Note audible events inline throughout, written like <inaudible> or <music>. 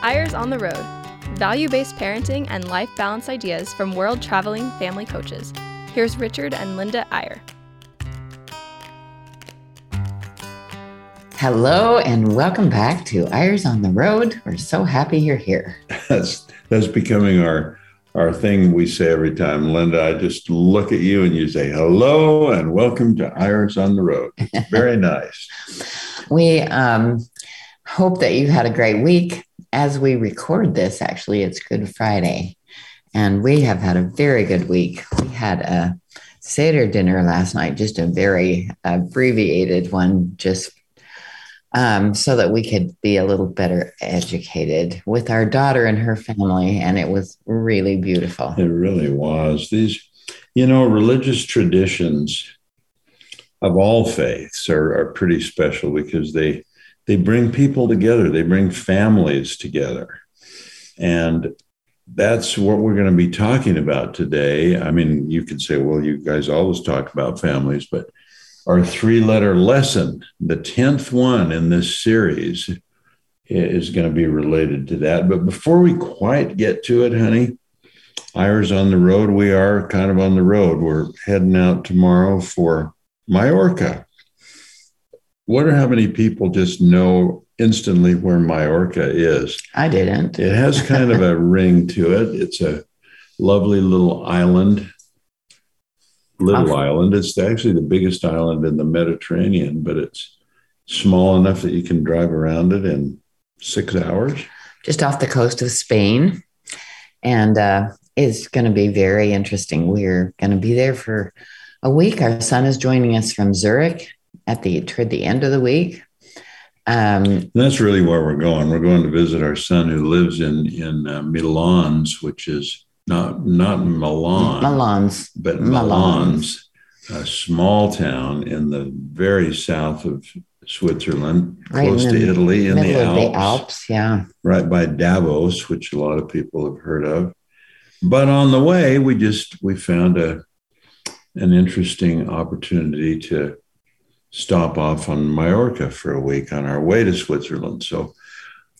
Eyres on the Road value based parenting and life balance ideas from world traveling family coaches. Here's Richard and Linda Eyre. Hello and welcome back to Eyres on the Road. We're so happy you're here. <laughs> That's that's becoming our our thing we say every time. Linda, I just look at you and you say hello and welcome to Eyres on the Road. Very <laughs> nice. we um, hope that you had a great week. As we record this, actually, it's Good Friday, and we have had a very good week. We had a Seder dinner last night, just a very abbreviated one, just um, so that we could be a little better educated with our daughter and her family. And it was really beautiful. It really was. These, you know, religious traditions of all faiths are, are pretty special because they they bring people together, they bring families together. And that's what we're going to be talking about today. I mean, you could say, well, you guys always talk about families, but our three letter lesson, the 10th one in this series, is going to be related to that. But before we quite get to it, honey, Eyres on the road. We are kind of on the road. We're heading out tomorrow for Majorca wonder how many people just know instantly where Majorca is. I didn't. It has kind of a <laughs> ring to it. It's a lovely little island. Little island. It's actually the biggest island in the Mediterranean, but it's small enough that you can drive around it in six hours. Just off the coast of Spain. And uh, it's going to be very interesting. We're going to be there for a week. Our son is joining us from Zurich at the toward the end of the week. Um, that's really where we're going. We're going to visit our son who lives in in uh, Milans, which is not not Milan, Milans, but Milans, a small town in the very south of Switzerland, right close to Italy, in the Alps, the Alps, yeah, right by Davos, which a lot of people have heard of. But on the way, we just we found a an interesting opportunity to stop off on Majorca for a week on our way to Switzerland. So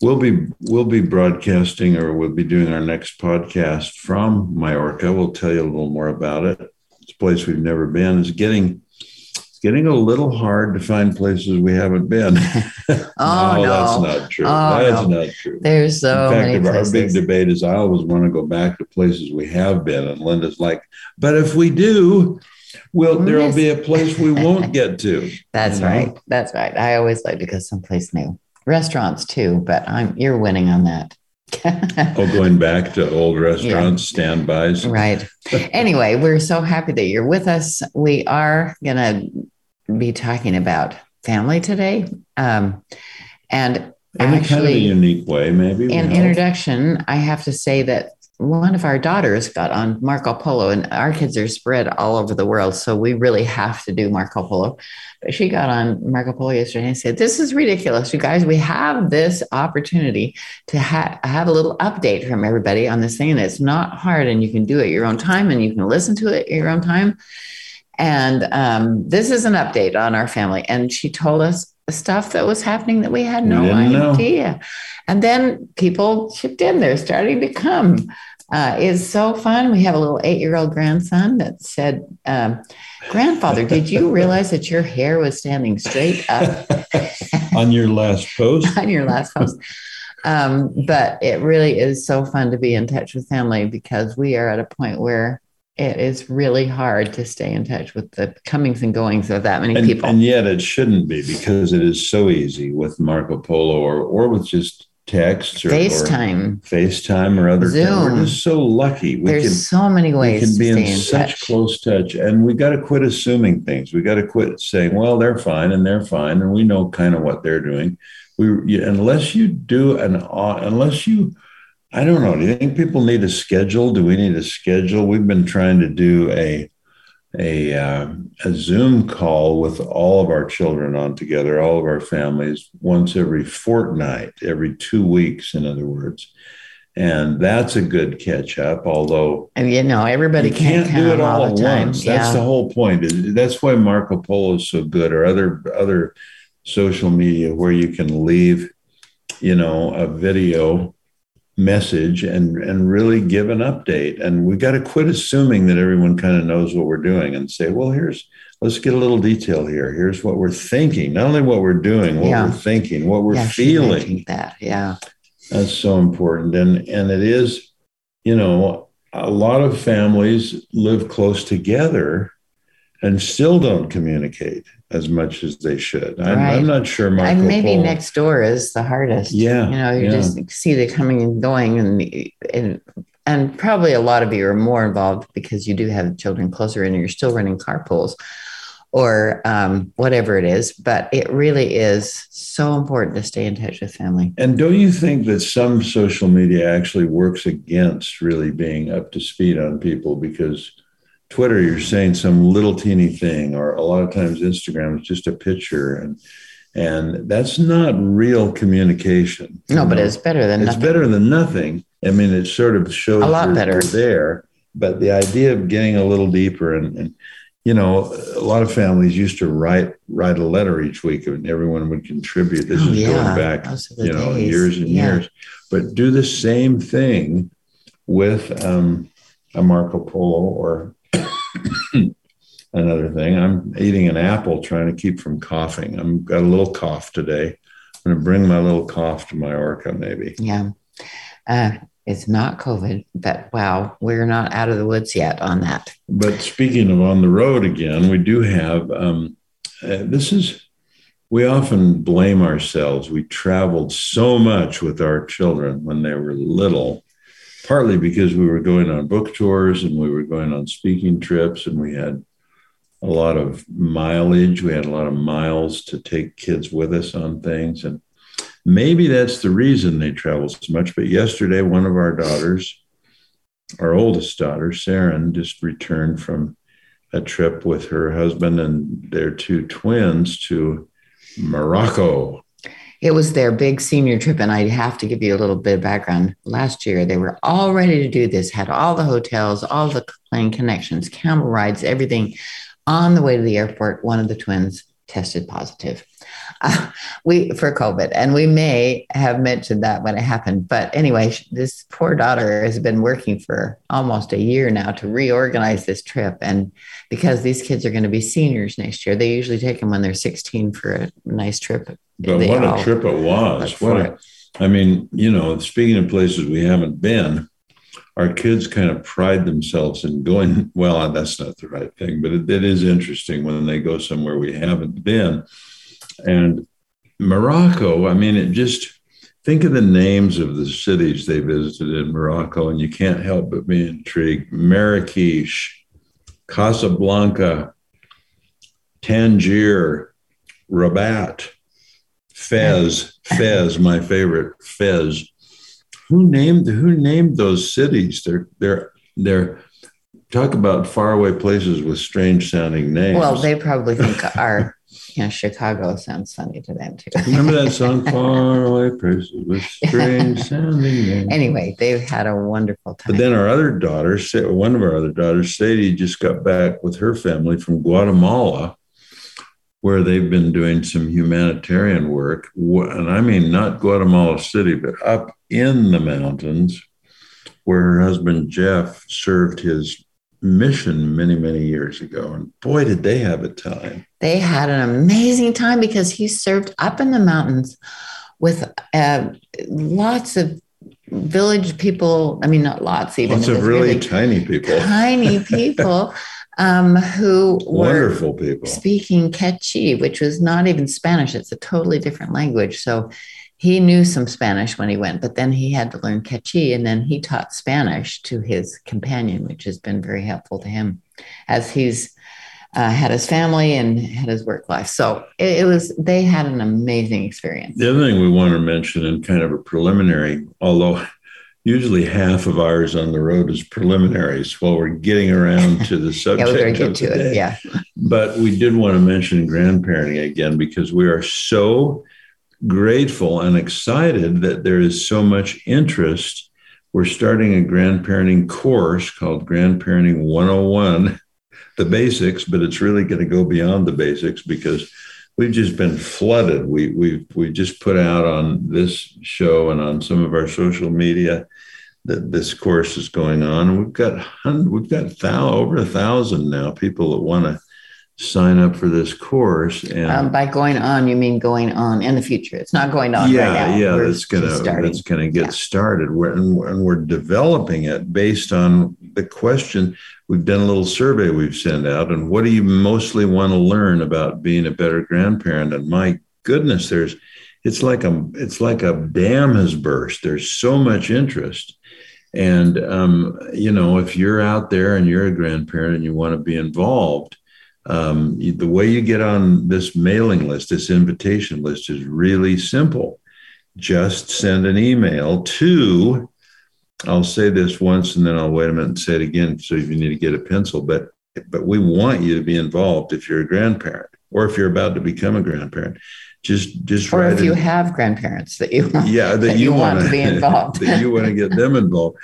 we'll be we'll be broadcasting or we'll be doing our next podcast from Majorca. We'll tell you a little more about it. It's a place we've never been. It's getting it's getting a little hard to find places we haven't been. <laughs> <laughs> oh no, no, that's not true. Oh, that's no. not true. There's so In fact, many our big debate is I always want to go back to places we have been, and Linda's like, but if we do, well, there'll be a place we won't <laughs> get to. That's you know? right. That's right. I always like to go someplace new. Restaurants too, but I'm you're winning on that. oh, going back to old <laughs> restaurants, yeah. standbys. Right. anyway, we're so happy that you're with us. We are gonna be talking about family today. Um, and in actually, kind of a unique way, maybe. In introduction, I have to say that one of our daughters got on Marco Polo, and our kids are spread all over the world. So we really have to do Marco Polo. But she got on Marco Polo yesterday and said, This is ridiculous. You guys, we have this opportunity to ha- have a little update from everybody on this thing. And it's not hard, and you can do it your own time, and you can listen to it your own time. And um, this is an update on our family. And she told us stuff that was happening that we had no we idea. Know. And then people chipped in. They're starting to come. Uh, it's so fun. We have a little eight year old grandson that said, um, Grandfather, did you <laughs> realize that your hair was standing straight up? <laughs> on your last post? <laughs> on your last post. Um, but it really is so fun to be in touch with family because we are at a point where it is really hard to stay in touch with the comings and goings of that many and, people. And yet it shouldn't be because it is so easy with Marco Polo or, or with just texts or FaceTime, or FaceTime or other. Zoom. We're just so lucky. We There's can, so many ways. We can be in, in such close touch, and we got to quit assuming things. We got to quit saying, "Well, they're fine and they're fine," and we know kind of what they're doing. We unless you do an unless you. I don't know. Do you think people need a schedule? Do we need a schedule? We've been trying to do a a, uh, a Zoom call with all of our children on together, all of our families, once every fortnight, every two weeks, in other words. And that's a good catch up, although and you know everybody you can't, can't do it all, all at time. once. That's yeah. the whole point. That's why Marco Polo is so good, or other other social media where you can leave, you know, a video message and and really give an update and we got to quit assuming that everyone kind of knows what we're doing and say well here's let's get a little detail here here's what we're thinking not only what we're doing what Yeah. we're thinking what we're Yeah, feeling that. Yeah. that's so important and and it is you know a lot of families live close together and still don't communicate as much as they should I'm, Right. I'm not sure Marco and maybe Polo- next door is the hardest. Yeah, You know, you yeah. just see the coming and going and, and and probably a lot of you are more involved because you do have children closer in and you're still running carpools or um, whatever it is. But it really is so important to stay in touch with family. And don't you think that some social media actually works against really being up to speed on people? Because Twitter, you're saying some little teeny thing, or a lot of times Instagram is just a picture, and and that's not real communication. No, you but it's better than nothing. it's nothing. better than nothing. I mean, it sort of shows A lot better. there. But the idea of getting a little deeper and, and you know, a lot of families used to write write a letter each week, and everyone would contribute. This Oh, is yeah. going back, Those are the you know, days. years and Yeah. years. But do the same thing with um, a Marco Polo or <coughs> another thing. I'm eating an apple, trying to keep from coughing. I'm got a little cough today. I'm going to bring my little cough to Majorca, maybe. Yeah. Uh, it's not COVID, but wow, we're not out of the woods yet on that. But speaking of on the road again, we do have um, uh, this is we often blame ourselves. We traveled so much with our children when they were little, partly because we were going on book tours and we were going on speaking trips and we had a lot of mileage. We had a lot of miles to take kids with us on things. And maybe that's the reason they travel so much. But yesterday, one of our daughters, our oldest daughter, Saren, just returned from a trip with her husband and their two twins to Morocco. It was their big senior trip, and I have to give you a little bit of background. Last year, they were all ready to do this, had all the hotels, all the plane connections, camel rides, everything. On the way to the airport, one of the twins tested positive. Uh, <laughs> we for COVID, and we may have mentioned that when it happened. But anyway, this poor daughter has been working for almost a year now to reorganize this trip, and because these kids are going to be seniors next year, they usually take them when they're 16 for a nice trip. But They what a trip it was. What I mean, you know, speaking of places we haven't been, our kids kind of pride themselves in going. <laughs> Well, that's not the right thing, but it, it is interesting when they go somewhere we haven't been. And Morocco, I mean, it just think of the names of the cities they visited in Morocco, and you can't help but be intrigued. Marrakesh, Casablanca, Tangier, Rabat, Fez, Fez, my favorite, Fez. Who named who named those cities? They're they're they're talk about faraway places with strange sounding names. Well, they probably think our, know, Chicago sounds funny to them too. remember that song, Faraway Places with Strange <laughs> Sounding Names. anyway, they've had a wonderful time. But then our other daughter, one of our other daughters, Saydi, just got back with her family from Guatemala, where they've been doing some humanitarian work. And I mean, not Guatemala City, but up in the mountains, where her husband, Jeff, served his mission many, many years ago. And boy, did they have a time. they had an amazing time because he served up in the mountains with uh, lots of village people. I mean, not lots, even. Lots of was really tiny people, tiny <laughs> people um, who were wonderful people. speaking Quechua, which was not even Spanish. It's a totally different language. So he knew some Spanish when he went, but then he had to learn Quechua, and then he taught Spanish to his companion, which has been very helpful to him as he's uh, had his family and had his work life. So it, it was they had an amazing experience. The other thing we want to mention in kind of a preliminary, although usually half of Eyres on the road is preliminaries while we're getting around to the subject. <laughs> Yeah, subject. we better of get to it. day. Yeah. But we did want to mention grandparenting again because we are so grateful and excited that there is so much interest. We're starting a grandparenting course called Grandparenting 101, the basics, but it's really going to go beyond the basics because we've just been flooded. We we we just put out on this show and on some of our social media that this course is going on. We've got we've got thou, over a thousand now people that want to sign up for this course. And Um, by going on, you mean going on in the future. It's not going on yeah, right now. yeah, We're that's gonna that's gonna get Yeah. started. We're, and, and we're developing it based on the question. We've done a little survey we've sent out, and what do you mostly want to learn about being a better grandparent? And my goodness, there's it's like a it's like a dam has burst. There's so much interest, and um, you know, if you're out there and you're a grandparent and you want to be involved, um, the way you get on this mailing list, this invitation list, is really simple. Just send an email to, I'll say this once and then I'll wait a minute and say it again. So if you need to get a pencil, but but we want you to be involved if you're a grandparent or if you're about to become a grandparent. Just just or if you it- have grandparents that you want. yeah that, that you, you want want to be <laughs> involved. that you want to get them involved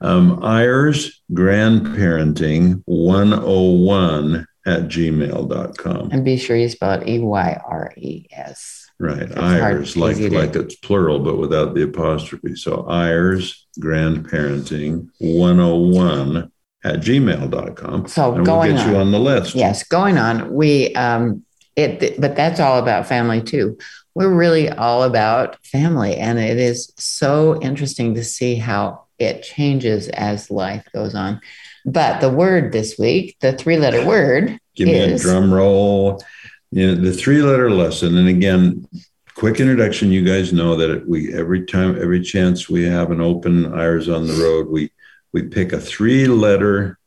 um Eyres grandparenting 101 at gmail.com And be sure you spell it E Y R E S. right Eyres like like it's plural but without the apostrophe so Eyres grandparenting 101 at gmail.com So and we'll going get you on. on the list Yes, going on. We um it but that's all about family too. We're really all about family and it is so interesting to see how it changes as life goes on. But the word this week, the three-letter word give me is- a drum roll. You know, the three letter lesson. And again, quick introduction. You guys know that we every time, every chance we have an open Eyres on the road, we we pick a three letter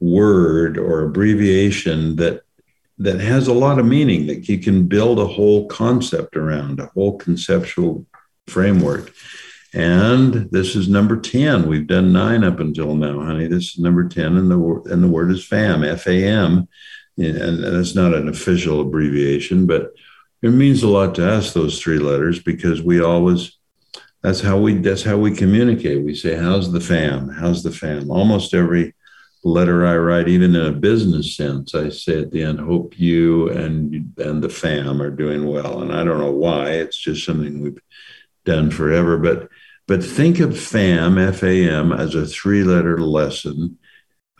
word or abbreviation that that has a lot of meaning that you can build a whole concept around, a whole conceptual framework. And this is number 10. We've done nine up until now, honey. This is number 10, and the, and the word is FAM, F A M. And, that's not an official abbreviation, but it means a lot to us, those three letters, because we always, that's how we, that's how we communicate. We say, how's the fam? How's the fam? Almost every letter I write, even in a business sense, I say at the end, hope you and, and the fam are doing well. And I don't know why, it's just something we've done forever, but but think of FAM, F A M, as a three letter lesson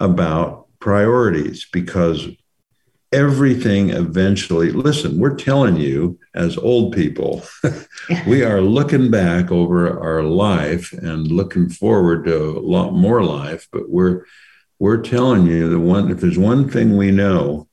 about priorities because everything eventually, listen, we're telling you as old people, <laughs> we are looking back over our life and looking forward to a lot more life, but we're we're telling you the one if there's one thing we know,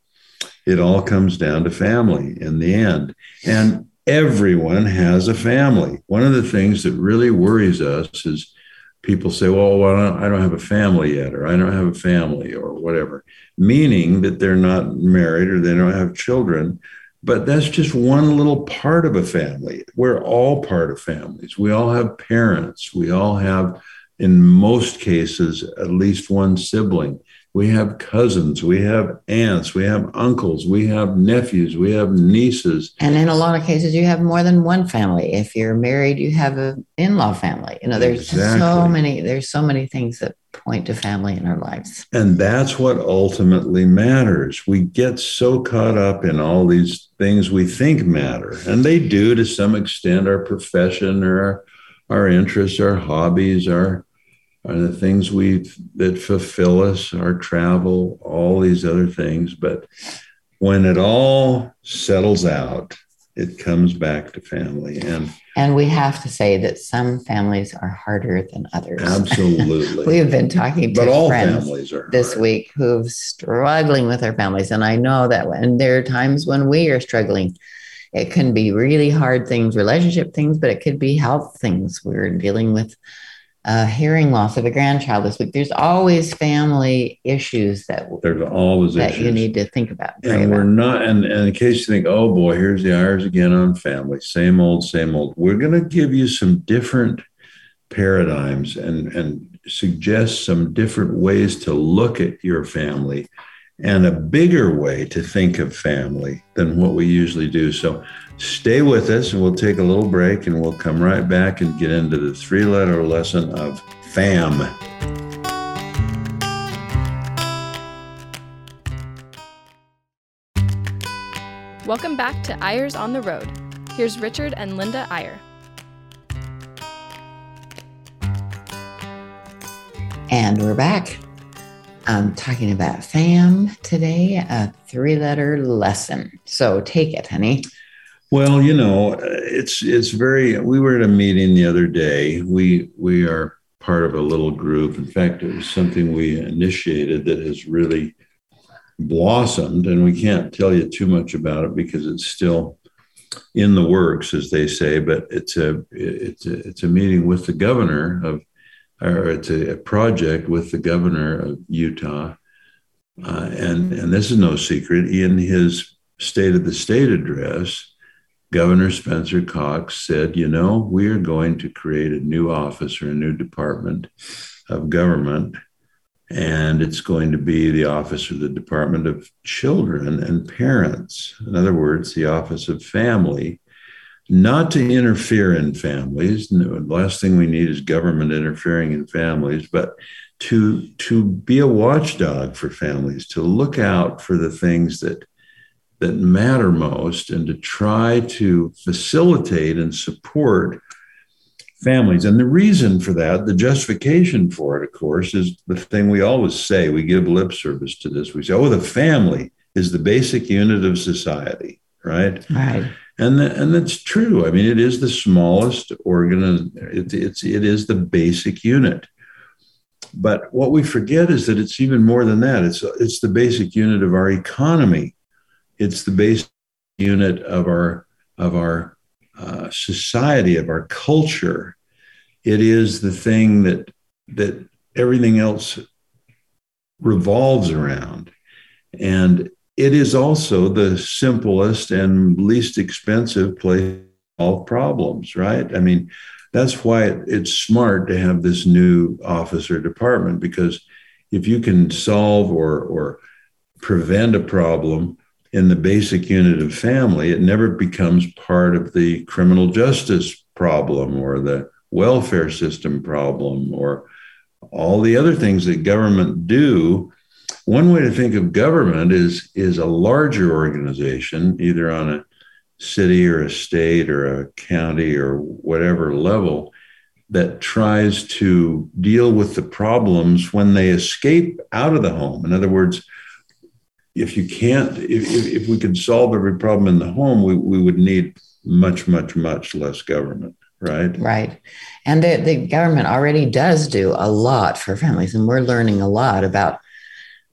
it all comes down to family in the end. And everyone has a family. One of the things that really worries us is people say, well, well I, don't, I don't have a family yet, or I don't have a family, or whatever, meaning that they're not married or they don't have children. But that's just one little part of a family. We're all part of families. We all have parents. We all have, in most cases, at least one sibling. We have cousins, we have aunts, we have uncles, we have nephews, we have nieces. And in a lot of cases, you have more than one family. If you're married, you have an in-law family. You know, there's so many. There's so many things that point to family in our lives. And that's what ultimately matters. We get so caught up in all these things we think matter, and they do to some extent our profession or our, our interests, our hobbies, our are the things we that fulfill us, our travel, all these other things. But when it all settles out, it comes back to family. And And we have to say that some families are harder than others. absolutely. <laughs> we have been talking to but all friends this hard. week who've struggling with their families, and I know that when there are times when we are struggling. It can be really hard things, relationship things, but it could be health things. We're dealing with uh, hearing loss of a grandchild this week. There's always family issues that There's always that issues. you need to think about. and we're about. not and, and in case you think oh boy here's the Eyres again on family same old same old we're going to give you some different paradigms and and suggest some different ways to look at your family and a bigger way to think of family than what we usually do so stay with us and we'll take a little break and we'll come right back and get into the three letter lesson of fam Welcome back to Eyres on the Road. Here's Richard and Linda Eyre. And we're back. I'm talking about FAM today, a three letter lesson. So take it, honey. Well, you know, it's it's very. We were at a meeting the other day. We we are part of a little group. In fact, it was something we initiated that has really blossomed, and we can't tell you too much about it because it's still in the works, as they say. But it's a it's a, it's a meeting with the governor of, or it's a, project with the governor of Utah, uh, and and this is no secret. In his State of the State address. Governor Spencer Cox said, you know, we are going to create a new office or a new department of government and it's going to be the office of the Department of Children and Parents. In other words, the Office of Family, not to interfere in families. The last thing we need is government interfering in families, but to, to be a watchdog for families, to look out for the things that, that matter most, and to try to facilitate and support families. And the reason for that, the justification for it, of course, is the thing we always say. We give lip service to this. We say, oh, the family is the basic unit of society, right? Right. And, the, and that's true. I mean, it is the smallest organ, it, it's, it is the basic unit. But what we forget is that it's even more than that. It's, it's the basic unit of our economy. It's the basic unit of our, of our uh, society, of our culture. It is the thing that that everything else revolves around, and it is also the simplest and least expensive place to solve problems. Right? I mean, that's why it's smart to have this new office or department because if you can solve or or prevent a problem in the basic unit of family, it never becomes part of the criminal justice problem or the welfare system problem or all the other things that government do. One way to think of government is, is a larger organization, either on a city or a state or a county or whatever level, that tries to deal with the problems when they escape out of the home. In other words, if you can't, if, if we could solve every problem in the home, we, we would need much, much, much less government, right? Right. And the, the government already does do a lot for families, and we're learning a lot about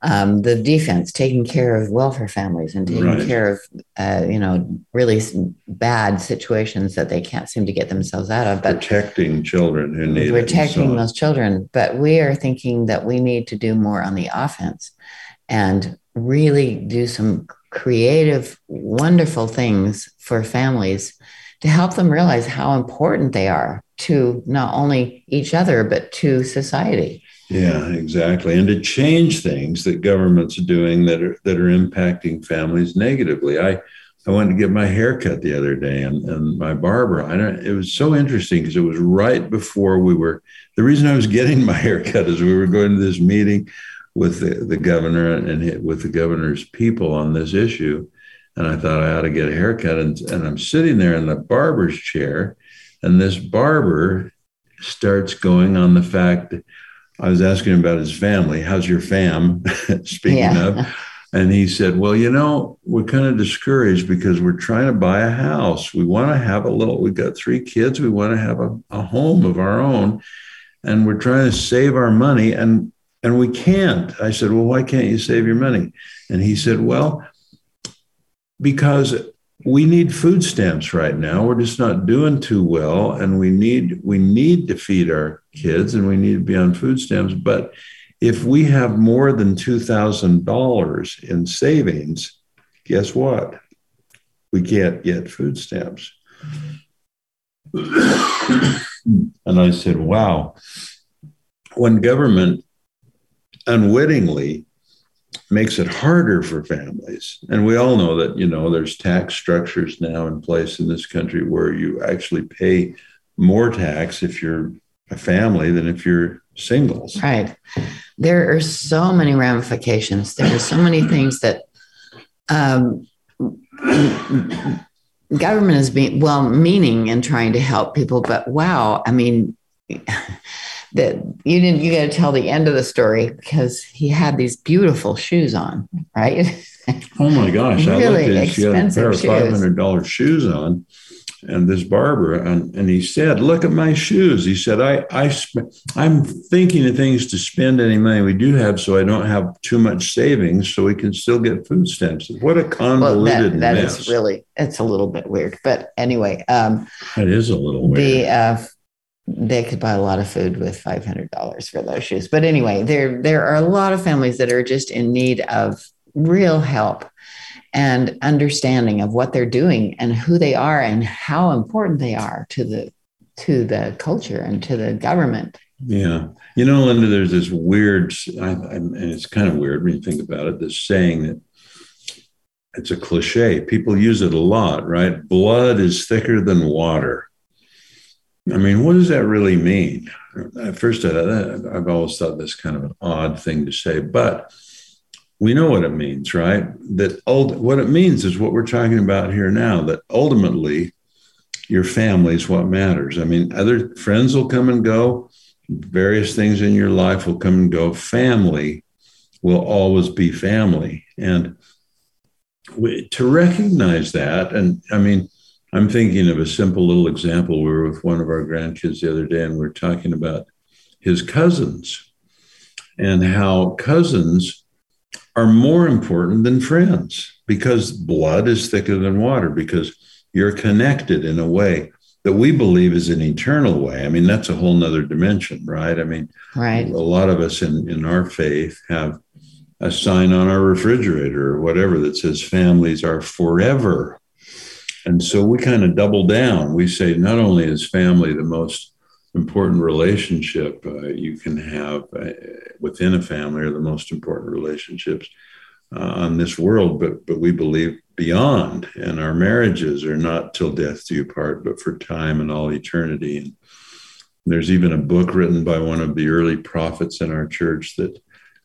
um, the defense taking care of welfare families and taking right. care of, uh, you know, really bad situations that they can't seem to get themselves out of. But protecting children who need protecting those children. But we are thinking that we need to do more on the offense and really do some creative, wonderful things for families to help them realize how important they are to not only each other, but to society. Yeah, exactly. And to change things that governments are doing that are that are impacting families negatively. I I went to get my hair cut the other day and, and my barber, I don't, it was so interesting because it was right before we were, the reason I was getting my <laughs> hair cut is we were going to this meeting with the, the governor and with the governor's people on this issue. And I thought I ought to get a haircut. And, and I'm sitting there in the barber's chair, and this barber starts going on the fact I was asking him about his family. How's your fam? <laughs> Speaking yeah. of. And he said, Well, you know, we're kind of discouraged because we're trying to buy a house. We want to have a little, we've got three kids. We want to have a, a home of our own. And we're trying to save our money. And and we can't. I said, Well, why can't you save your money? And he said, Well, because we need food stamps right now. We're just not doing too well. And we need we need to feed our kids and we need to be on food stamps. But if we have more than two thousand dollars in savings, guess what? We can't get food stamps. <coughs> and I said, Wow. When government unwittingly makes it harder for families. And we all know that, you know, there's tax structures now in place in this country where you actually pay more tax if you're a family than if you're singles. Right. There are so many ramifications. There are so many things that um, government is being well meaning and trying to help people, but wow, I mean, that you didn't you got to tell the end of the story because he had these beautiful shoes on, right? <laughs> Oh my gosh! Really I looked at. She had a pair of five hundred dollar shoes on, and this barber and, and he said, "Look at my shoes." He said, "I I sp- I'm thinking of things to spend any money we do have, so I don't have too much savings, so we can still get food stamps." What a Well, convoluted that, that mess! is really it's a little bit weird, but anyway, um, that is a little weird. the uh, they could buy a lot of food with five hundred dollars for those shoes. But anyway, there there are a lot of families that are just in need of real help and understanding of what they're doing and who they are and how important they are to the to the culture and to the government. Yeah. You know, Linda, there's this weird, I, I, and it's kind of weird when you think about it, this saying that it's a cliche. People use it a lot, right? Blood is thicker than water. I mean, what does that really mean? At first, I, I've always thought that's kind of an odd thing to say, but we know what it means, right? That ult- what it means is what we're talking about here now, that ultimately your family is what matters. I mean, other friends will come and go, various things in your life will come and go. Family will always be family. And we, to recognize that, and I mean, I'm thinking of a simple little example. We were with one of our grandkids the other day, and we are talking about his cousins and how cousins are more important than friends because blood is thicker than water, because you're connected in a way that we believe is an eternal way. I mean, that's a whole nother dimension, right? I mean, Right. a lot of us in, in our faith have a sign on our refrigerator or whatever that says families are forever. And so we kind of double down. We say not only is family the most important relationship uh, you can have uh, within a family or the most important relationships uh, on this world, but but we believe beyond, and our marriages are not till death do you part, but for time and all eternity. And there's even a book written by one of the early prophets in our church that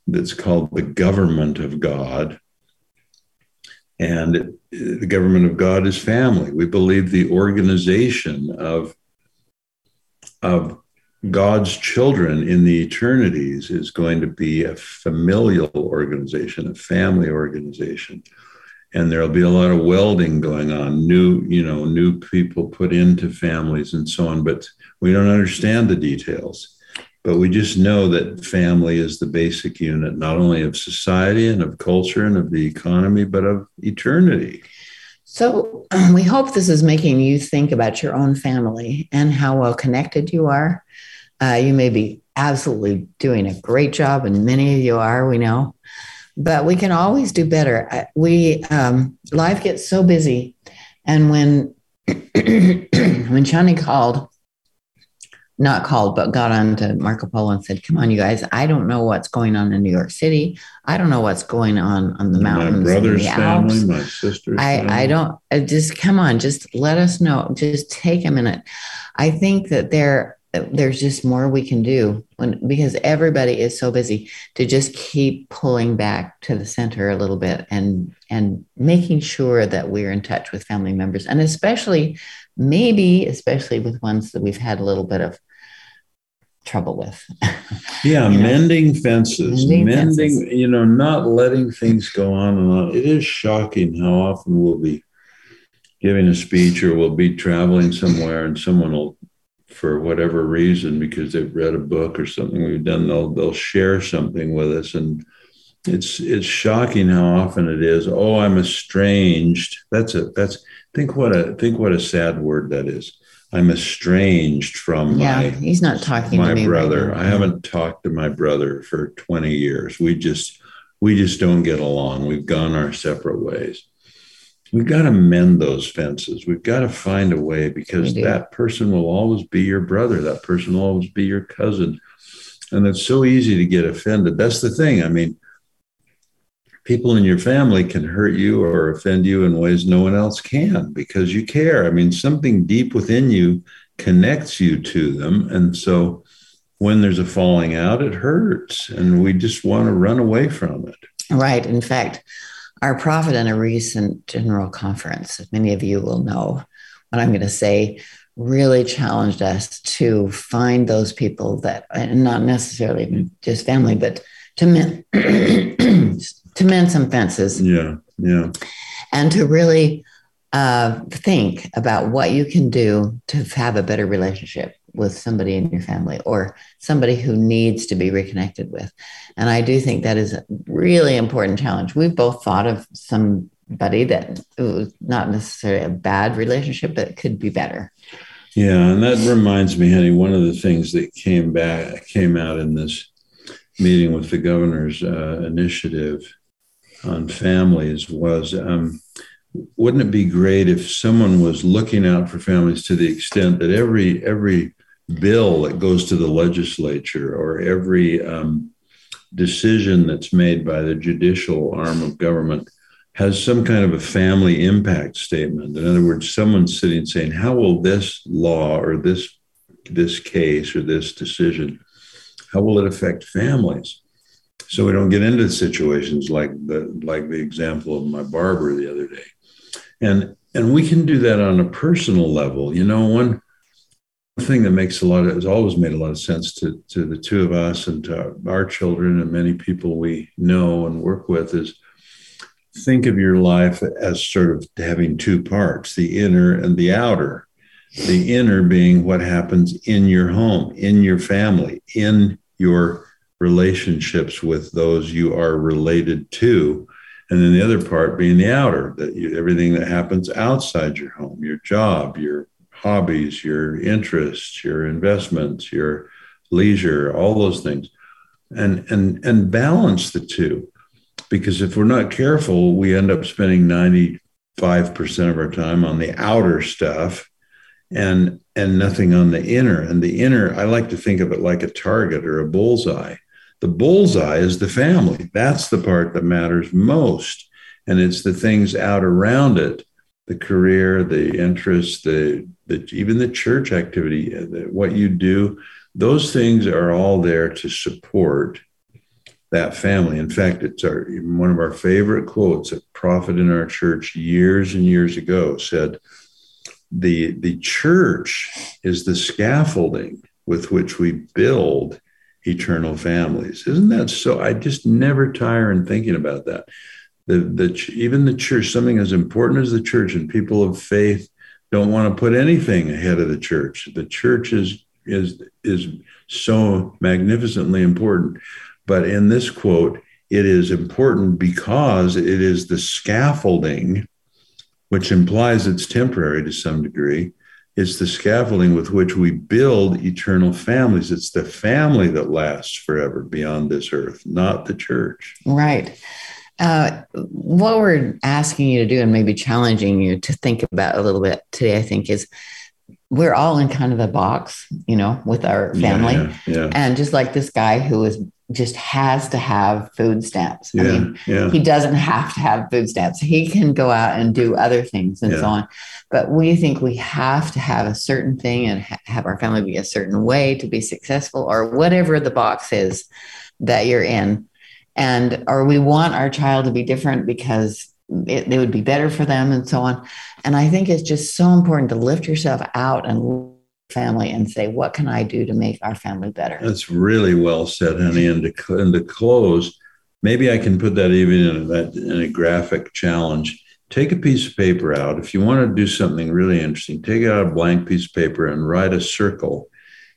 that's called the government of God. And the government of God is family. We believe the organization of of God's children in the eternities is going to be a familial organization, a family organization. And there'll be a lot of welding going on, new, you know, new people put into families and so on. But we don't understand the details. But we just know that family is the basic unit, not only of society and of culture and of the economy, but of eternity. So <clears throat> we hope this is making you think about your own family and how well connected you are. Uh, you may be absolutely doing a great job, and many of you are, we know, but we can always do better. We um, life gets so busy, and when <clears throat> when Johnny called, not called, but got on to Marco Polo and said, "Come on, you guys! I don't know what's going on in New York City. I don't know what's going on on the mountains, my brother's the Alps. family, my sister's family. I, I don't uh, just come on, just let us know. Just take a minute. I think that there there's just more we can do when because everybody is so busy to just keep pulling back to the center a little bit and and making sure that we're in touch with family members and especially maybe especially with ones that we've had a little bit of trouble with. <laughs> Yeah, you know. mending fences, Mending mending, fences. you know, not letting things go on and on. It is shocking how often we'll be giving a speech or we'll be traveling somewhere and someone will, for whatever reason, because they've read a book or something we've done, they'll they'll share something with us. And it's it's shocking how often it is, oh, I'm estranged. That's a that's think what a think what a sad word that is. I'm estranged from yeah, my he's not talking my brother. Right. I haven't talked to my brother for 20 years. We just we just don't get along. We've gone our separate ways. We've got to mend those fences. We've got to find a way because that person will always be your brother. That person will always be your cousin. And it's so easy to get offended. That's the thing. I mean, people in your family can hurt you or offend you in ways no one else can because you care. I mean, something deep within you connects you to them. And so when there's a falling out, it hurts. And we just want to run away from it. Right. In fact, our prophet in a recent general conference, as many of you will know what I'm going to say, really challenged us to find those people that, and not necessarily just family, but to mend, <clears throat> to mend some fences. Yeah, yeah. And to really uh, think about what you can do to have a better relationship with somebody in your family or somebody who needs to be reconnected with. And I do think that is a really important challenge. We've both thought of somebody that was not necessarily a bad relationship, but could be better. Yeah, and that reminds me, honey, one of the things that came back came out in this meeting with the governor's uh, initiative on families was um, wouldn't it be great if someone was looking out for families to the extent that every every bill that goes to the legislature or every um, decision that's made by the judicial arm of government has some kind of a family impact statement. In other words, someone's sitting saying, "How will this law or this this case or this decision, how will it affect families?" So we don't get into situations like the like the example of my barber the other day, and and we can do that on a personal level. You know, one thing that makes a lot of has always made a lot of sense to to the two of us and to our children and many people we know and work with is think of your life as sort of having two parts the inner and the outer. The inner being what happens in your home, in your family, in your relationships with those you are related to. And then the other part being the outer, that you, everything that happens outside your home, your job, your hobbies, your interests, your investments, your leisure, all those things. And and and balance the two because if we're not careful, we end up spending 95% of our time on the outer stuff and and nothing on the inner. And the inner, I like to think of it like a target or a bullseye. The bullseye is the family. That's the part that matters most. And it's the things out around it the career, the interests, the, the even the church activity, uh, the, what you do. Those things are all there to support that family. In fact, it's our one of our favorite quotes. A prophet in our church years and years ago said, "the The church is the scaffolding with which we build eternal families." Isn't that so? I just never tire in thinking about that. The the even the church, something as important as the church, and people of faith don't want to put anything ahead of the church. The church is is is so magnificently important but in this quote, it is important because it is the scaffolding, which implies it's temporary to some degree. It's the scaffolding with which we build eternal families. It's the family that lasts forever beyond this earth, not the church. Right. Uh, what we're asking you to do and maybe challenging you to think about a little bit today, I think, is we're all in kind of a box, you know, with our family. Yeah, yeah. And just like this guy who is just has to have food stamps. Yeah, I mean, yeah. he doesn't have to have food stamps. He can go out and do other things and yeah. so on. But we think we have to have a certain thing and ha- have our family be a certain way to be successful or whatever the box is that you're in. And or we want our child to be different because it, it would be better for them and so on. And I think it's just so important to lift yourself out and family and say, what can I do to make our family better? That's really well said, honey. And to, and to close, maybe I can put that even in in a graphic challenge. Take a piece of paper out. If you want to do something really interesting, take out a blank piece of paper and write a circle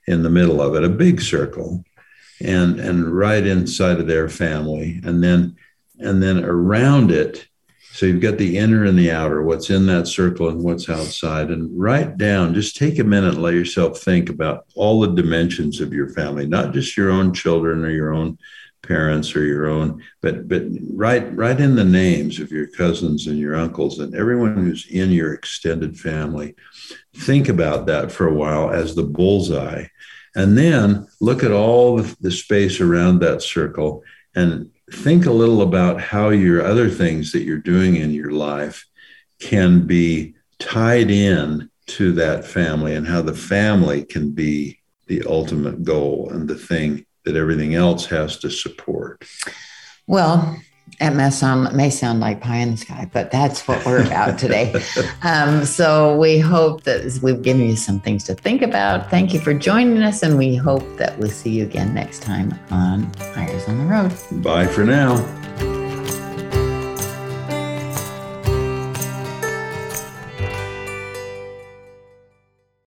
in the middle of it, a big circle, and and right inside of their family, and then and then around it, so you've got the inner and the outer, what's in that circle and what's outside. And write down, just take a minute and let yourself think about all the dimensions of your family, not just your own children or your own parents or your own, but but write write in the names of your cousins and your uncles and everyone who's in your extended family. Think about that for a while as the bullseye. And then look at all the, space around that circle and think a little about how your other things that you're doing in your life can be tied in to that family and how the family can be the ultimate goal and the thing that everything else has to support. Well, It may sound, may sound like pie in the sky, but that's what we're about today. <laughs> Um, so we hope that we've given you some things to think about. Thank you for joining us, and we hope that we'll see you again next time on Eyres on the Road. Bye for now.